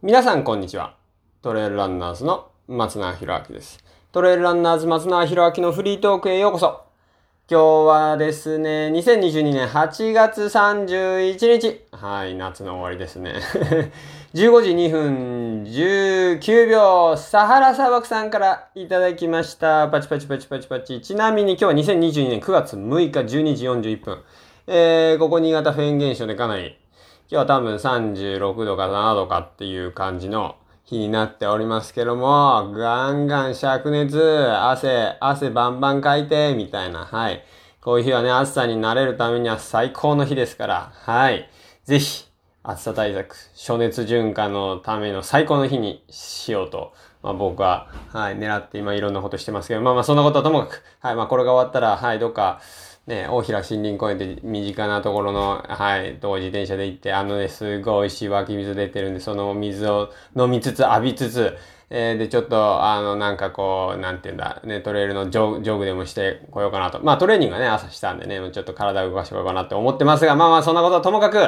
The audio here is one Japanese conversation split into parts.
皆さんこんにちは。トレイルランナーズの松永博明です。トレイルランナーズ松永博明のフリートークへようこそ。今日はですね、2022年8月31日。はい、夏の終わりですね。15時2分19秒、サハラ砂漠さんからいただきました。パチパチパチパチパチ。ちなみに今日は2022年9月6日12時41分。えー、ここ新潟フェーン現象でかなり今日は多分36度か7度かっていう感じの日になっておりますけども、ガンガン灼熱、汗、汗バンバンかいて、みたいな、はい。こういう日はね、暑さに慣れるためには最高の日ですから、はい。ぜひ、暑さ対策、暑熱循環のための最高の日にしようと、まあ僕は、はい、狙って今いろんなことしてますけど、まあまあそんなことはともかく、はい、まあこれが終わったら、はい、どっか、ね、大平森林公園で身近なところの、はい、と自転車で行って、あのね、すごい美味しい湧き水出てるんで、その水を飲みつつ、浴びつつ、えー、で、ちょっと、あの、なんかこう、なんて言うんだ、ね、トレイルのジョジョグでもしてこようかなと。まあ、トレーニングがね、朝したんでね、ちょっと体を動かしてこようかなって思ってますが、まあまあ、そんなことはともかく、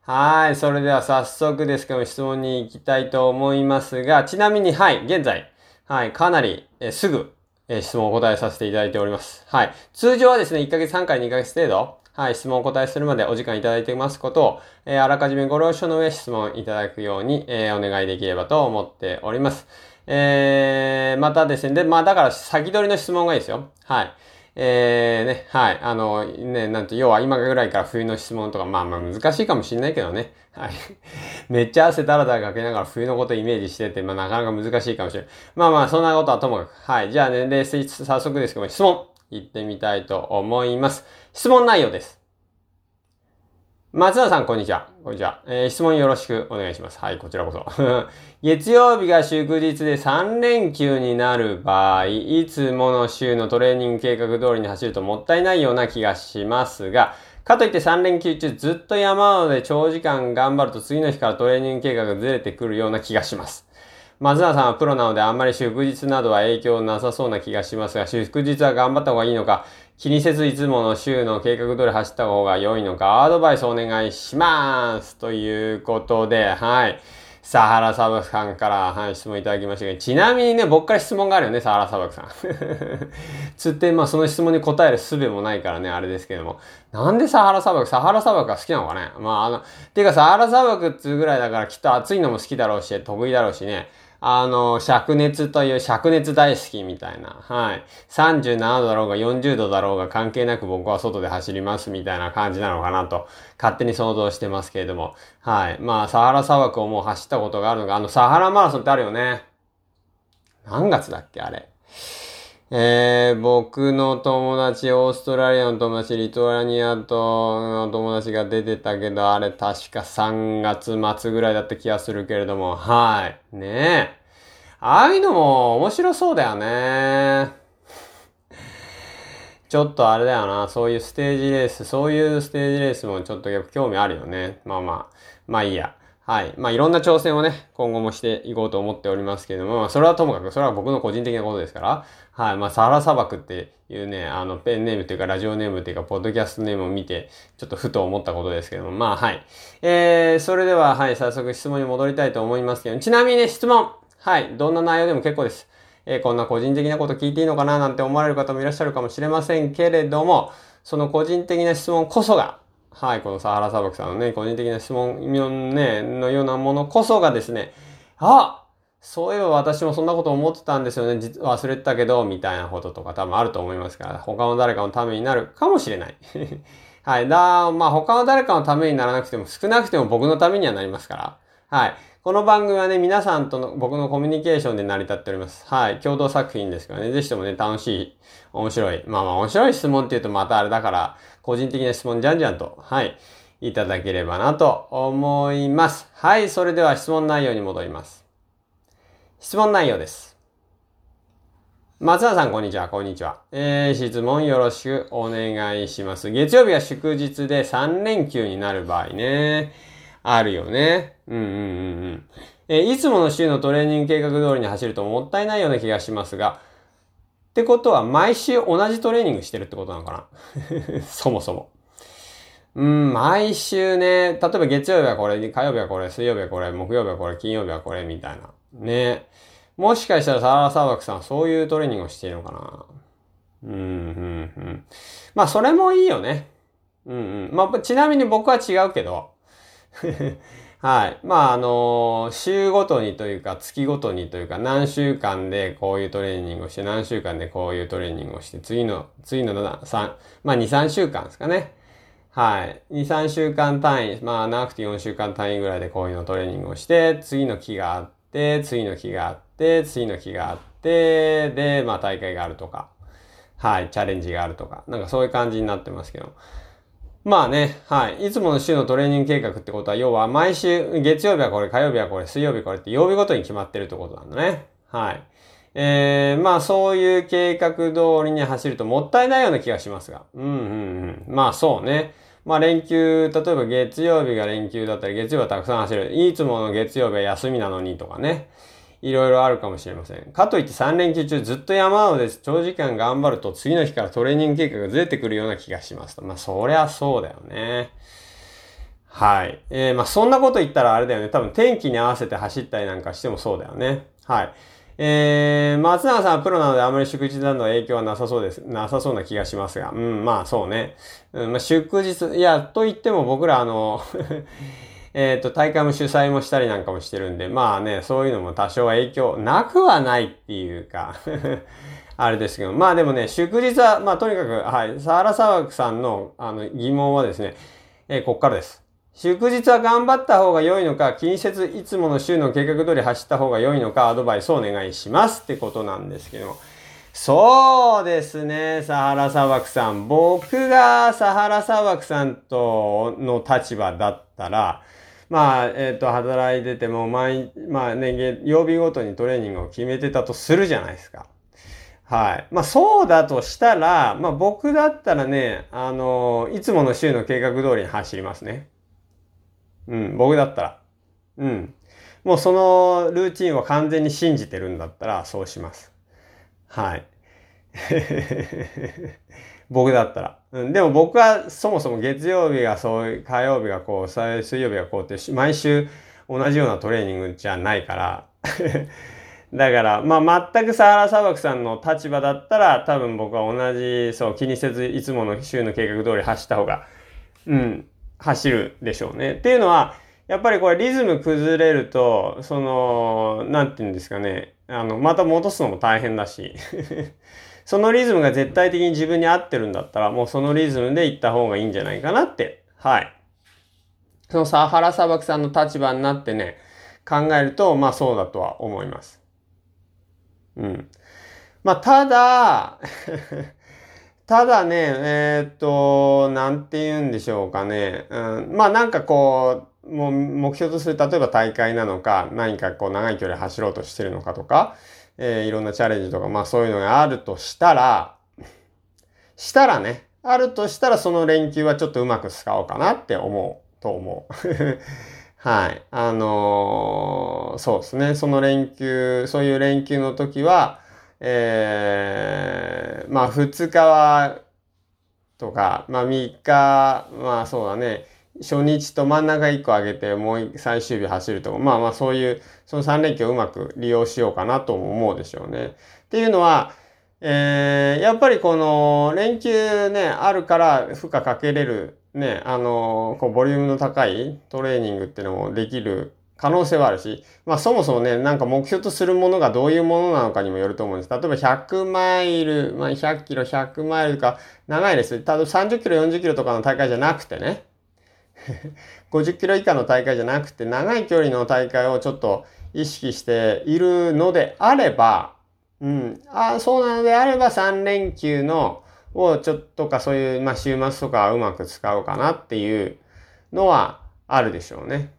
はい、それでは早速ですけども、質問に行きたいと思いますが、ちなみに、はい、現在、はい、かなり、えすぐ、え質問をお答えさせていただいております。はい。通常はですね、1ヶ月3回2ヶ月程度、はい、質問をお答えするまでお時間いただいていますことを、えー、あらかじめご了承の上質問いただくように、えー、お願いできればと思っております。えー、またですね、で、まあだから先取りの質問がいいですよ。はい。えー、ね、はい。あの、ね、なんと、要は今ぐらいから冬の質問とか、まあまあ難しいかもしんないけどね。はい。めっちゃ汗だらだらかけながら冬のことイメージしてて、まあなかなか難しいかもしれない。まあまあ、そんなことはともかく。はい。じゃあね、で、早速ですけども、質問、行ってみたいと思います。質問内容です。松田さん、こんにちは。こんにちは。えー、質問よろしくお願いします。はい、こちらこそ。月曜日が祝日で3連休になる場合、いつもの週のトレーニング計画通りに走るともったいないような気がしますが、かといって3連休中ずっと山で長時間頑張ると次の日からトレーニング計画がずれてくるような気がします。松田さんはプロなのであんまり祝日などは影響なさそうな気がしますが、祝日は頑張った方がいいのか、気にせずいつもの週の計画通り走った方が良いのか、アドバイスお願いしますということで、はい。サハラ砂漠さんから、はい、質問いただきましたけど、ちなみにね、僕から質問があるよね、サハラ砂漠さん。つって、まあその質問に答える術もないからね、あれですけども。なんでサハラ砂漠サハラ砂漠が好きなのかねまああの、てかサハラ砂漠っつうぐらいだからきっと暑いのも好きだろうし、得意だろうしね。あの、灼熱という灼熱大好きみたいな。はい。37度だろうが40度だろうが関係なく僕は外で走りますみたいな感じなのかなと、勝手に想像してますけれども。はい。まあ、サハラ砂漠をもう走ったことがあるのが、あの、サハラマラソンってあるよね。何月だっけあれ。えー、僕の友達、オーストラリアの友達、リトアニアとの友達が出てたけど、あれ確か3月末ぐらいだった気がするけれども、はい。ねえ。ああいうのも面白そうだよね。ちょっとあれだよな、そういうステージレース、そういうステージレースもちょっとやっぱ興味あるよね。まあまあ、まあいいや。はい。まあいろんな挑戦をね、今後もしていこうと思っておりますけれども、まそれはともかく、それは僕の個人的なことですから、はい。まあサハラ砂漠っていうね、あのペンネームというかラジオネームというか、ポッドキャストネームを見て、ちょっとふと思ったことですけども、まあはい。えー、それでは、はい、早速質問に戻りたいと思いますけど、ちなみにね、質問はい。どんな内容でも結構です。えー、こんな個人的なこと聞いていいのかななんて思われる方もいらっしゃるかもしれませんけれども、その個人的な質問こそが、はい、このサハラ砂漠さんのね、個人的な質問ね、のようなものこそがですね、あそういえば私もそんなこと思ってたんですよね。実忘れてたけど、みたいなこととか多分あると思いますから、他の誰かのためになるかもしれない。はい。だ、まあ他の誰かのためにならなくても、少なくても僕のためにはなりますから。はい。この番組はね、皆さんとの僕のコミュニケーションで成り立っております。はい。共同作品ですからね、ぜひともね、楽しい、面白い。まあまあ面白い質問って言うとまたあれだから、個人的な質問じゃんじゃんと、はい。いただければなと思います。はい。それでは質問内容に戻ります。質問内容です。松田さん、こんにちは。こんにちは。えー、質問よろしくお願いします。月曜日は祝日で3連休になる場合ね。あるよね。うんうんうんうん。えいつもの週のトレーニング計画通りに走るともったいないような気がしますが、ってことは毎週同じトレーニングしてるってことなのかな？そもそも。うん、毎週ね、例えば月曜日はこれ、火曜日はこれ、水曜日はこれ、木曜日はこれ、金曜日はこれ、みたいな。ね。もしかしたらサラサーバクさん、そういうトレーニングをしているのかな？うん、うん、うん。まあ、それもいいよね。うん、うん。まあ、ちなみに僕は違うけど。はい。まあ、あの週ごとにというか、月ごとにというか、何週間でこういうトレーニングをして、何週間でこういうトレーニングをして、次の、次の3、まあ2、3週間ですかね。はい。2、3週間単位、まあ長くて4週間単位ぐらいでこういうのトレーニングをして、次の期があって、次の期があって、次の期があって、で、まあ大会があるとか、はい、チャレンジがあるとか、なんかそういう感じになってますけど。まあね、はい。いつもの週のトレーニング計画ってことは、要は毎週、月曜日はこれ、火曜日はこれ、水曜日これって曜日ごとに決まってるってことなんだね。はい。えー、まあそういう計画通りに走るともったいないような気がしますが。うんうんうん。まあそうね。まあ連休、例えば月曜日が連休だったり、月曜日はたくさん走る。いつもの月曜日は休みなのにとかね。いろいろあるかもしれません。かといって3連休中ずっと山をです。長時間頑張ると次の日からトレーニング計画がずれてくるような気がしますと。まあ、そりゃそうだよね。はい。えー、まあ、そんなこと言ったらあれだよね。多分天気に合わせて走ったりなんかしてもそうだよね。はい。えー、松永さんはプロなのであまり祝日などの影響はなさそうです。なさそうな気がしますが。うん、まあそうね。うん、まあ祝日、いや、と言っても僕らあのえっ、ー、と、大会も主催もしたりなんかもしてるんで、まあね、そういうのも多少は影響なくはないっていうか あれですけど、まあでもね、祝日は、まあとにかく、はい、サーラサワクさんのあの疑問はですね、えー、こっからです。祝日は頑張った方が良いのか、気にせずいつもの週の計画通り走った方が良いのか、アドバイスをお願いしますってことなんですけど、そうですね、サハラ砂漠さん。僕がサハラ砂漠さんとの立場だったら、まあ、えっ、ー、と、働いてても、毎、まあね、曜日ごとにトレーニングを決めてたとするじゃないですか。はい。まあ、そうだとしたら、まあ、僕だったらね、あの、いつもの週の計画通りに走りますね。うん、僕だったら。うん。もうそのルーチンを完全に信じてるんだったら、そうします。はい。僕だったら。うん、でも僕はそもそも月曜日がそう、火曜日がこう、水曜日がこうって、毎週同じようなトレーニングじゃないから。だから、まあ、全くサハラ砂漠さんの立場だったら、多分僕は同じ、そう、気にせず、いつもの週の計画通り走った方が、うん、走るでしょうね。っていうのは、やっぱりこれリズム崩れると、その、なんて言うんですかね、あの、また戻すのも大変だし。そのリズムが絶対的に自分に合ってるんだったら、もうそのリズムで行った方がいいんじゃないかなって。はい。そのサハラ砂漠さんの立場になってね、考えると、まあそうだとは思います。うん。まあただ ただね、えー、っと、なんて言うんでしょうかね。うん、まあなんかこう、もう目標とする、例えば大会なのか、何かこう長い距離走ろうとしてるのかとか、えー、いろんなチャレンジとか、まあそういうのがあるとしたら、したらね、あるとしたらその連休はちょっとうまく使おうかなって思うと思う。はい。あのー、そうですね。その連休、そういう連休の時は、えー、まあ2日は、とか、まあ3日、まあそうだね。初日と真ん中1個上げて、もう最終日走るとか、まあまあそういう、その3連休をうまく利用しようかなと思うでしょうね。っていうのは、えー、やっぱりこの連休ね、あるから負荷かけれる、ね、あの、こうボリュームの高いトレーニングっていうのもできる可能性はあるし、まあそもそもね、なんか目標とするものがどういうものなのかにもよると思うんです。例えば100マイル、まあ100キロ、100マイルとか、長いです。例えば30キロ、40キロとかの大会じゃなくてね、50キロ以下の大会じゃなくて、長い距離の大会をちょっと意識しているのであれば、うん、あそうなのであれば3連休のをちょっとかそういう、まあ、週末とかうまく使おうかなっていうのはあるでしょうね。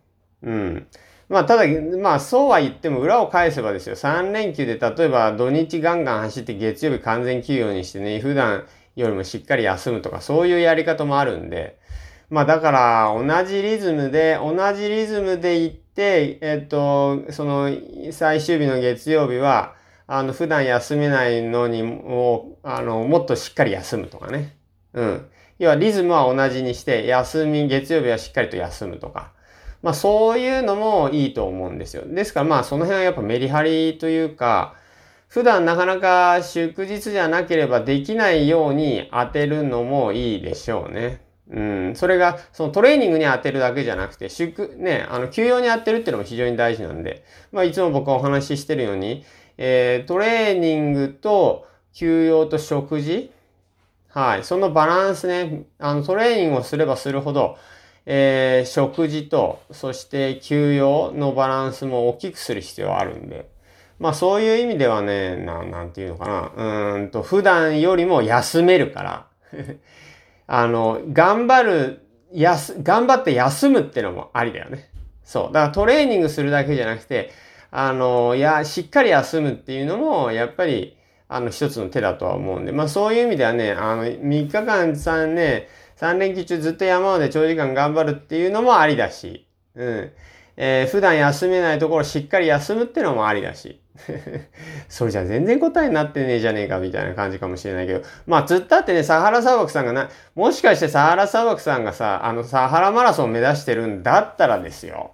うん。まあ、ただ、まあ、そうは言っても裏を返せばですよ。3連休で例えば土日ガンガン走って月曜日完全休養にしてね、普段よりもしっかり休むとかそういうやり方もあるんで、まあだから同じリズムで、同じリズムで行って、えっと、その最終日の月曜日は、あの、普段休めないのにもう、あの、もっとしっかり休むとかね。うん。要はリズムは同じにして、休み、月曜日はしっかりと休むとか。まあそういうのもいいと思うんですよ。ですからまあその辺はやっぱメリハリというか、普段なかなか祝日じゃなければできないように当てるのもいいでしょうね。うん。それが、そのトレーニングに当てるだけじゃなくて、祝、ね、あの、休養に当てるっていうのも非常に大事なんで、まあいつも僕はお話ししてるように、えー、トレーニングと休養と食事はい。そのバランスね、あの、トレーニングをすればするほど、えー、食事と、そして休養のバランスも大きくする必要はあるんで。まあそういう意味ではね、ななんていうのかな。うんと、普段よりも休めるから。あの、頑張る、やす、頑張って休むってのもありだよね。そう。だからトレーニングするだけじゃなくて、あの、や、しっかり休むっていうのも、やっぱり、あの、一つの手だとは思うんで、まあそういう意味ではね、あの、3日間さんね、3連休中ずっと山で長時間頑張るっていうのもありだし、うん。えー、普段休めないところしっかり休むってのもありだし。それじゃ全然答えになってねえじゃねえかみたいな感じかもしれないけど。まあ、つったってね、サハラ砂漠さんがな、もしかしてサハラ砂漠さんがさ、あの、サハラマラソンを目指してるんだったらですよ。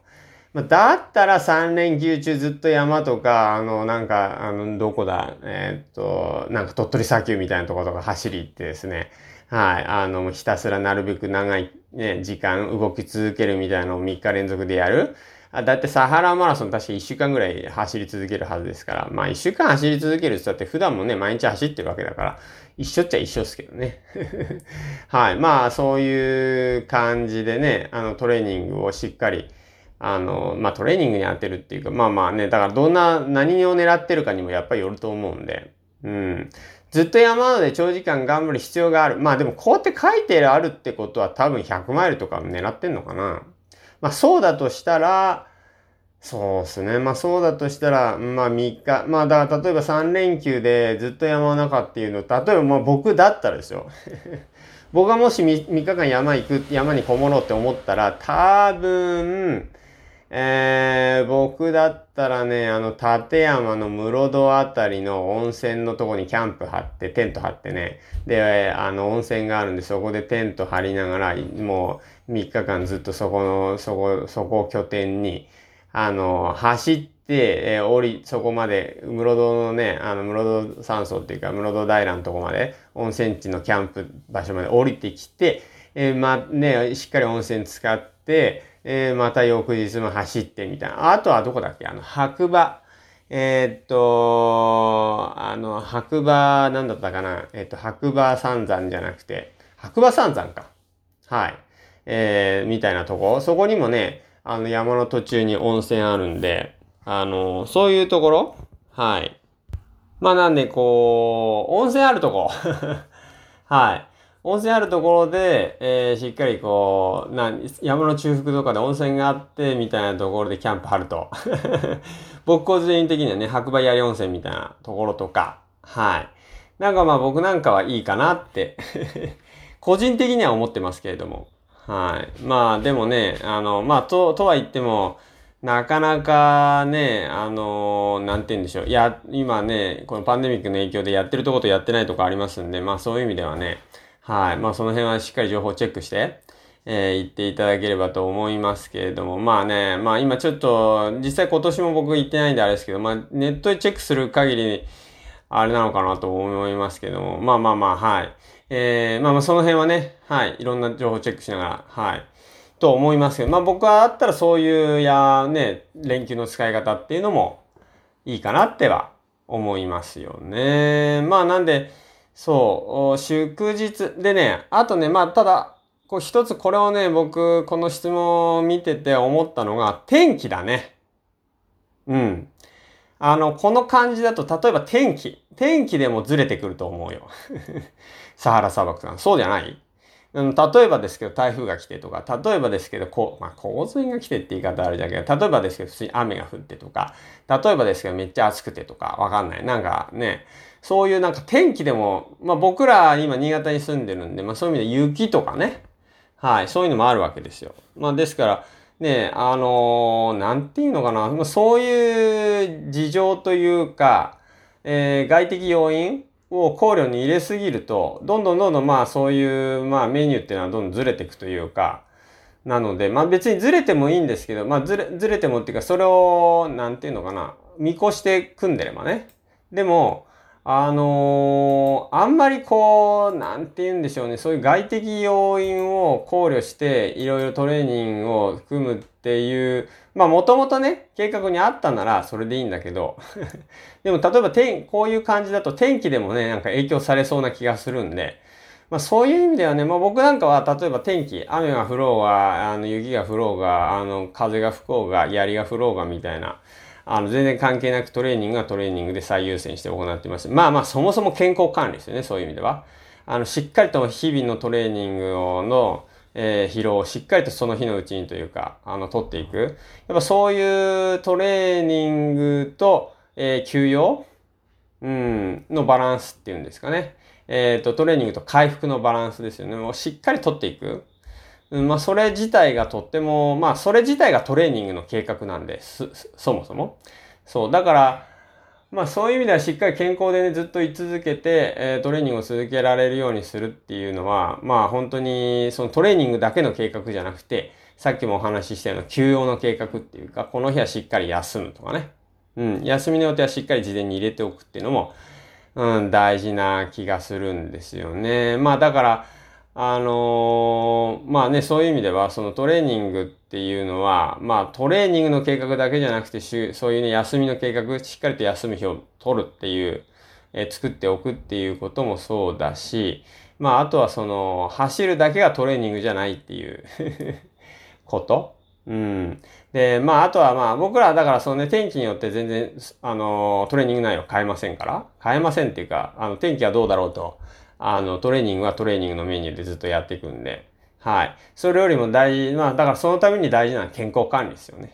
まあ、だったら3連休中ずっと山とか、あの、なんか、あの、どこだ、えー、っと、なんか鳥取砂丘みたいなところとか走り行ってですね、はい、あの、ひたすらなるべく長い、ね、時間動き続けるみたいなのを3日連続でやる。だってサハラマラソン確か1週間ぐらい走り続けるはずですから、まあ1週間走り続けるって言って普段もね、毎日走ってるわけだから、一緒っちゃ一緒ですけどね。はい。まあそういう感じでね、あのトレーニングをしっかり、あの、まあトレーニングに当てるっていうか、まあまあね、だからどんな、何を狙ってるかにもやっぱりよると思うんで、うん。ずっと山まで長時間頑張る必要がある。まあでもこうやって書いてあるってことは多分100マイルとか狙ってんのかな。まあそうだとしたら、そうですね。まあそうだとしたら、まあ3日、まあだから例えば3連休でずっと山の中っていうの、例えばまあ僕だったらですよ。僕がもし 3, 3日間山行く、山にこもろうって思ったら、多分、えー、僕だったらね、あの、立山の室戸あたりの温泉のとこにキャンプ張って、テント張ってね、で、あの、温泉があるんで、そこでテント張りながら、もう3日間ずっとそこの、そこ、そこを拠点に、あの、走って、えー、降り、そこまで、室戸のね、あの、室戸山荘っていうか、室戸平のとこまで、温泉地のキャンプ場所まで降りてきて、えー、まあね、しっかり温泉使って、えー、また翌日も走ってみたいな。あとはどこだっけ？あの、白馬。えー、っと、あの、白馬、なんだったかな？えー、っと、白馬三山じゃなくて、白馬三山か。はい。えー、みたいなとこ。そこにもね、あの、山の途中に温泉あるんで、あの、そういうところはい。まあなんで、こう、温泉あるとこ。はい。温泉あるところで、えー、しっかりこう、な、山の中腹とかで温泉があって、みたいなところでキャンプ張ると。僕個人的にはね、白馬槍温泉みたいなところとか、はい。なんかまあ僕なんかはいいかなって 個人的には思ってますけれども。はい。まあでもね、あの、まあと、とは言っても、なかなかね、あのなんて言うんでしょう。いや、今ね、このパンデミックの影響でやってるとことやってないとこありますんで、まあそういう意味ではね、はい。まあその辺はしっかり情報チェックして、えー、言っていただければと思いますけれども、まあね、まあ今ちょっと、実際今年も僕行ってないんであれですけど、まあネットでチェックする限り、あれなのかなと思いますけども、まあまあまあ、はい。えー、まあまあその辺はね、はい。いろんな情報チェックしながら、はい。と思いますけど、まあ僕はあったらそういうやね、連休の使い方っていうのもいいかなっては思いますよね。まあなんで、そう、祝日。でね、あとね、まあ、ただ、こう一つこれをね、僕、この質問を見てて思ったのが、天気だね。うん。あの、この感じだと、例えば天気。天気でもずれてくると思うよ。サハラ砂漠さん。そうじゃない？うん、例えばですけど、台風が来てとか、例えばですけど、こう、まあ、洪水が来てって言い方あるじゃんけど、例えばですけど、普通に雨が降ってとか、例えばですけど、めっちゃ暑くてとか、わかんない。なんかね、そういうなんか天気でも、まあ僕ら今新潟に住んでるんで、まあそういう意味で雪とかね、はい、そういうのもあるわけですよ。まあですから、ね、あのー、なんていうのかな、そういう事情というか、えー、外的要因を考慮に入れすぎると、どんどんどんどんまあそういうまあメニューっていうのはどんどんずれていくというか、なので、まあ別にずれてもいいんですけど、まあずれ、ずれてもっていうか、それを、なんていうのかな、見越して組んでればね。でも、あのー、あんまりこう、なんて言うんでしょうね、そういう外的要因を考慮して、いろいろトレーニングを組むっていう、まあもともとね、計画にあったならそれでいいんだけど、でも例えば天、こういう感じだと天気でもね、なんか影響されそうな気がするんで、まあそういう意味ではね、まあ僕なんかは例えば天気、雨が降ろうが、あの雪が降ろうが、あの風が吹こうが、槍が降ろうがみたいな、あの、全然関係なくトレーニングはトレーニングで最優先して行っています。まあまあ、そもそも健康管理ですよね、そういう意味では。あの、しっかりと日々のトレーニングの、えー、疲労をしっかりとその日のうちにというか、あの、取っていく。やっぱそういうトレーニングと、えー、休養？うん、のバランスっていうんですかね。えっ、ー、と、トレーニングと回復のバランスですよね。もうしっかり取っていく。まあ、それ自体がとっても、まあ、それ自体がトレーニングの計画なんです。そもそも。そう。だから、まあ、そういう意味ではしっかり健康でね、ずっと居続けて、えー、トレーニングを続けられるようにするっていうのは、まあ、本当に、そのトレーニングだけの計画じゃなくて、さっきもお話ししたような休養の計画っていうか、この日はしっかり休むとかね。うん。休みの予定はしっかり事前に入れておくっていうのも、うん、大事な気がするんですよね。まあ、だから、あのー、まあね、そういう意味では、そのトレーニングっていうのは、まあトレーニングの計画だけじゃなくて、そういうね、休みの計画、しっかりと休む日を取るっていう、えー、作っておくっていうこともそうだし、まああとはその、走るだけがトレーニングじゃないっていう こと。うん。で、まあ、あとはまあ、僕らだからそのね、天気によって全然、あの、トレーニング内容変えませんから、変えませんっていうか、あの、天気はどうだろうと、あの、トレーニングはトレーニングのメニューでずっとやっていくんで、はい。それよりも大事、まあ、だからそのために大事なのは健康管理ですよね。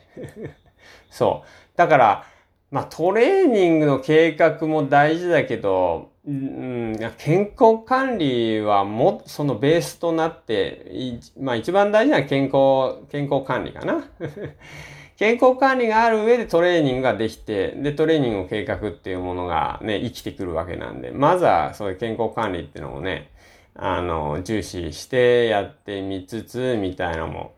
そう。だから、まあ、トレーニングの計画も大事だけど、うん、健康管理はも、そのベースとなって、まあ一番大事な健康、健康管理かな。健康管理がある上でトレーニングができて、で、トレーニングを計画っていうものがね、生きてくるわけなんで、まずはそういう健康管理っていうのをね、あの、重視してやってみつつ、みたいなのも、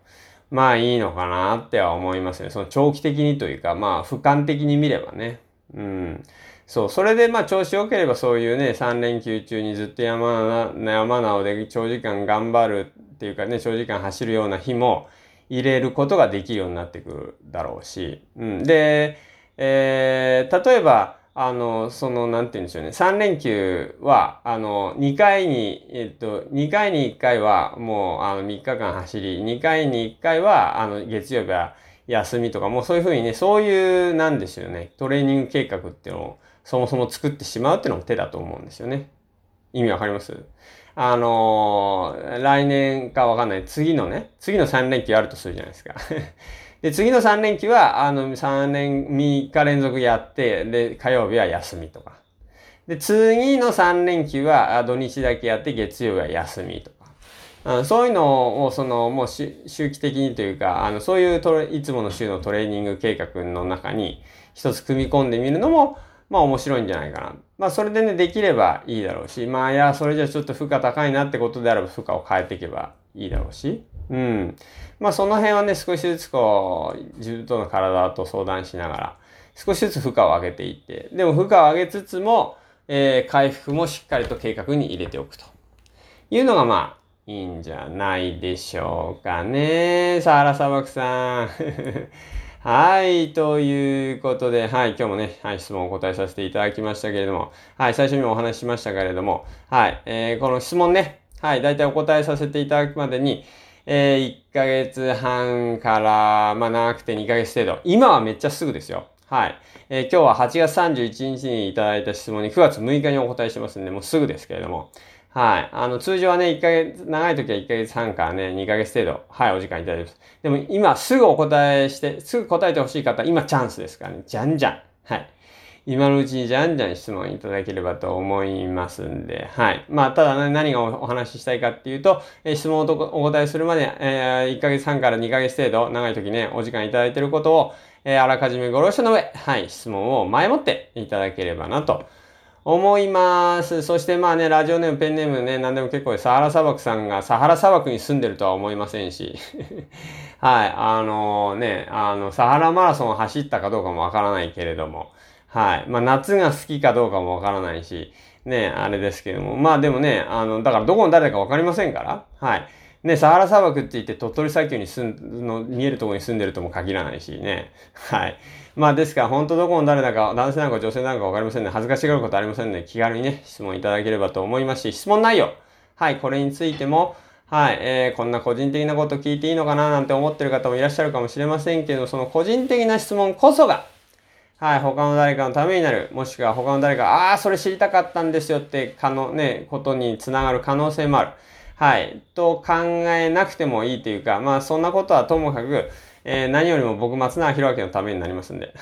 まあいいのかなっては思いますね。その長期的にというか、まあ俯瞰的に見ればね。うん。そう。それでまあ調子良ければそういうね、3連休中にずっと山な、山なおで長時間頑張るっていうかね、長時間走るような日も、入れることができるようになってくるだろうし、うん、で、えー、例えば、あの、その、なんて言うんでしょうね。3連休は、あの、2回に、えっと、2回に1回は、もう、あの、3日間走り、2回に1回は、あの、月曜日は休みとか、もうそういうふうにね、そういう、なんでしょうね。トレーニング計画っていうのを、そもそも作ってしまうっていうのも手だと思うんですよね。意味わかります？あのー、来年かわかんない。次のね、次の3連休あるとするじゃないですか。で、次の3連休は、あの、3年、3日連続やって、で、火曜日は休みとか。で、次の3連休は、土日だけやって、月曜日は休みとか。あそういうのを、その、もう周期的にというか、あの、そういうトレ、いつもの週のトレーニング計画の中に、一つ組み込んでみるのも、まあ面白いんじゃないかな。まあそれでね、できればいいだろうし、まあいや、それじゃちょっと負荷高いなってことであれば負荷を変えていけばいいだろうし。うん。まあその辺はね、少しずつこう、自分との体と相談しながら、少しずつ負荷を上げていって、でも負荷を上げつつも、えー、回復もしっかりと計画に入れておくというのがまあ、いいんじゃないでしょうかね。サーラ砂漠さん。はい、ということで、はい、今日もね、はい、質問をお答えさせていただきましたけれども、はい、最初にもお話ししましたけれども、はい、えー、この質問ね、はい、だいたいお答えさせていただくまでに、えー、1ヶ月半から、まあ、長くて2ヶ月程度。今はめっちゃすぐですよ。はい。えー、今日は8月31日にいただいた質問に9月6日にお答えしてますんで、もうすぐですけれども。はい。あの、通常はね、1ヶ月、長い時は1ヶ月半からね、2ヶ月程度、はい、お時間いただきます。でも今すぐお答えして、すぐ答えてほしい方、今チャンスですからね、じゃんじゃん。はい。今のうちにじゃんじゃん質問いただければと思いますんで、はい。まあ、ただね、何がお話ししたいかっていうと、え質問をお答えするまで、えー、1ヶ月半から2ヶ月程度、長い時ね、お時間いただいていることを、えー、あらかじめご了承の上、はい、質問を前もっていただければなと思います。そしてまあね、ラジオネーム、ペンネームね、何でも結構で、サハラ砂漠さんがサハラ砂漠に住んでるとは思いませんし、はい、あのー、ね、あの、サハラマラソンを走ったかどうかもわからないけれども、はい、まあ夏が好きかどうかもわからないし、ね、あれですけども、まあでもね、あの、だからどこの誰だかわかりませんから、はい。ね、サハラ砂漠って言って鳥取砂丘に住ん、の見えるところに住んでるとも限らないしね。はい。まあですから、本当どこの誰だか、男性なのか女性なのかわかりませんね。恥ずかしがることありませんので、気軽にね、質問いただければと思いますし、質問内容。はい、これについても、はい、えー、こんな個人的なこと聞いていいのかななんて思ってる方もいらっしゃるかもしれませんけど、その個人的な質問こそが、はい、他の誰かのためになる。もしくは他の誰か、ああ、それ知りたかったんですよって、可能、ね、ことにつながる可能性もある。はい、と考えなくてもいいというか、まあそんなことはともかく、えー、何よりも僕、松永弘明のためになりますんで。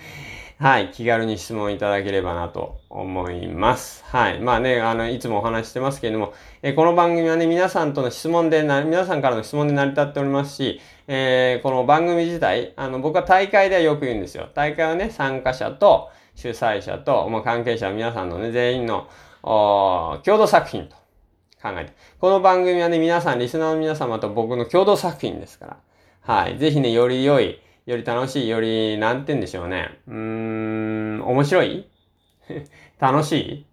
はい、気軽に質問いただければなと思います。はい。まあね、あの、いつもお話してますけれども、えー、この番組はね、皆さんとの質問でな、皆さんからの質問で成り立っておりますし、えー、この番組自体、あの、僕は大会ではよく言うんですよ。大会はね、参加者と主催者と、まあ、関係者皆さんのね、全員の、お共同作品と。考えて。この番組はね、皆さん、リスナーの皆様と僕の共同作品ですから。はい。ぜひね、より良い、より楽しい、より、なんて言うんでしょうね。うーん、面白い？楽しい？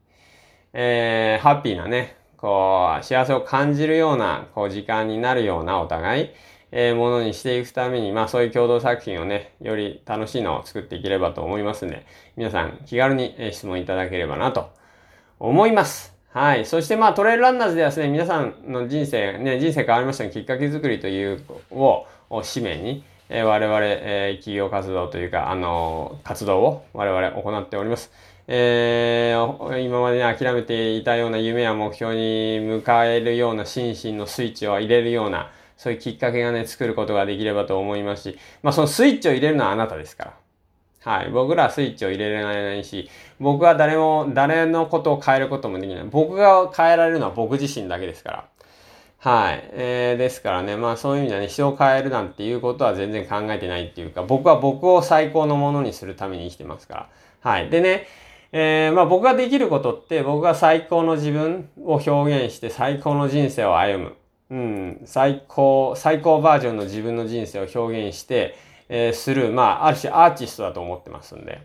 えー、ハッピーなね、こう、幸せを感じるような、こう、時間になるようなお互い、えー、ものにしていくために、まあそういう共同作品をね、より楽しいのを作っていければと思いますんで、皆さん気軽にえ質問いただければなと思います。はい。そしてまあトレイルランナーズではですね、皆さんの人生、ね、人生変わりましたのきっかけ作りという、を使命に、え、我々、え、企業活動というか、あの、活動を我々行っております。えー、今までね、諦めていたような夢や目標に迎えるような心身のスイッチを入れるような、そういうきっかけがね、作ることができればと思いますし、まあそのスイッチを入れるのはあなたですから。はい。僕らはスイッチを入れられないし、僕は誰も、誰のことを変えることもできない。僕が変えられるのは僕自身だけですから。はい。えー、ですからね、まあそういう意味ではね、人を変えるなんていうことは全然考えてないっていうか、僕は僕を最高のものにするために生きてますから。はい。でね、えー、まあ僕ができることって、僕が最高の自分を表現して最高の人生を歩む。うん。最高、最高バージョンの自分の人生を表現して、えー、する、まあ、ある種アーティストだと思ってますんで。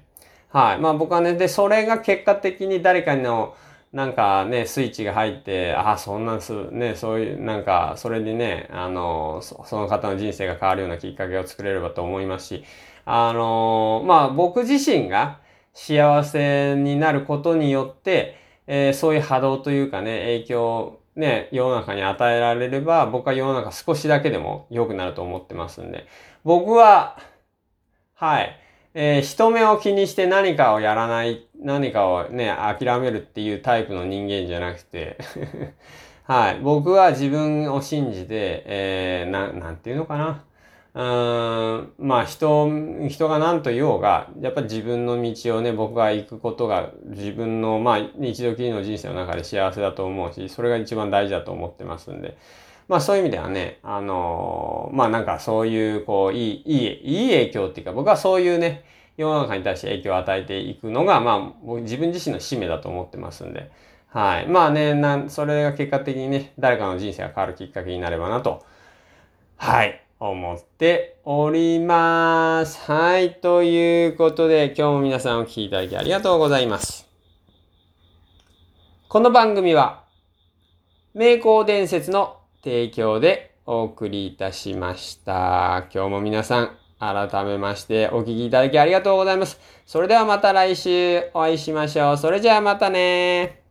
はい。まあ僕はね、で、それが結果的に誰かの、なんかね、スイッチが入って、ああ、そんなんす、ね、そういう、なんか、それでね、あの、その方の人生が変わるようなきっかけを作れればと思いますし、あの、まあ僕自身が幸せになることによって、えー、そういう波動というかね、影響ね、世の中に与えられれば、僕は世の中少しだけでも良くなると思ってますんで、僕は、はい、えー、人目を気にして何かをやらない、何かをね、諦めるっていうタイプの人間じゃなくて はい、僕は自分を信じて、えー、ななんていうのかな。うーん、まあ人、人が何と言おうが、やっぱり自分の道をね、僕が行くことが自分の、まあ一度きりの人生の中で幸せだと思うし、それが一番大事だと思ってますんで。まあそういう意味ではね、あのー、まあなんかそういう、こう、いい、いい、いい影響っていうか、僕はそういうね、世の中に対して影響を与えていくのが、まあ、自分自身の使命だと思ってますんで。はい。まあね、なん、それが結果的にね、誰かの人生が変わるきっかけになればなと。はい。思っております。はい。ということで、今日も皆さんお聴きいただきありがとうございます。この番組は、名工伝説の提供でお送りいたしました。今日も皆さん、改めましてお聴きいただきありがとうございます。それではまた来週お会いしましょう。それじゃあまたね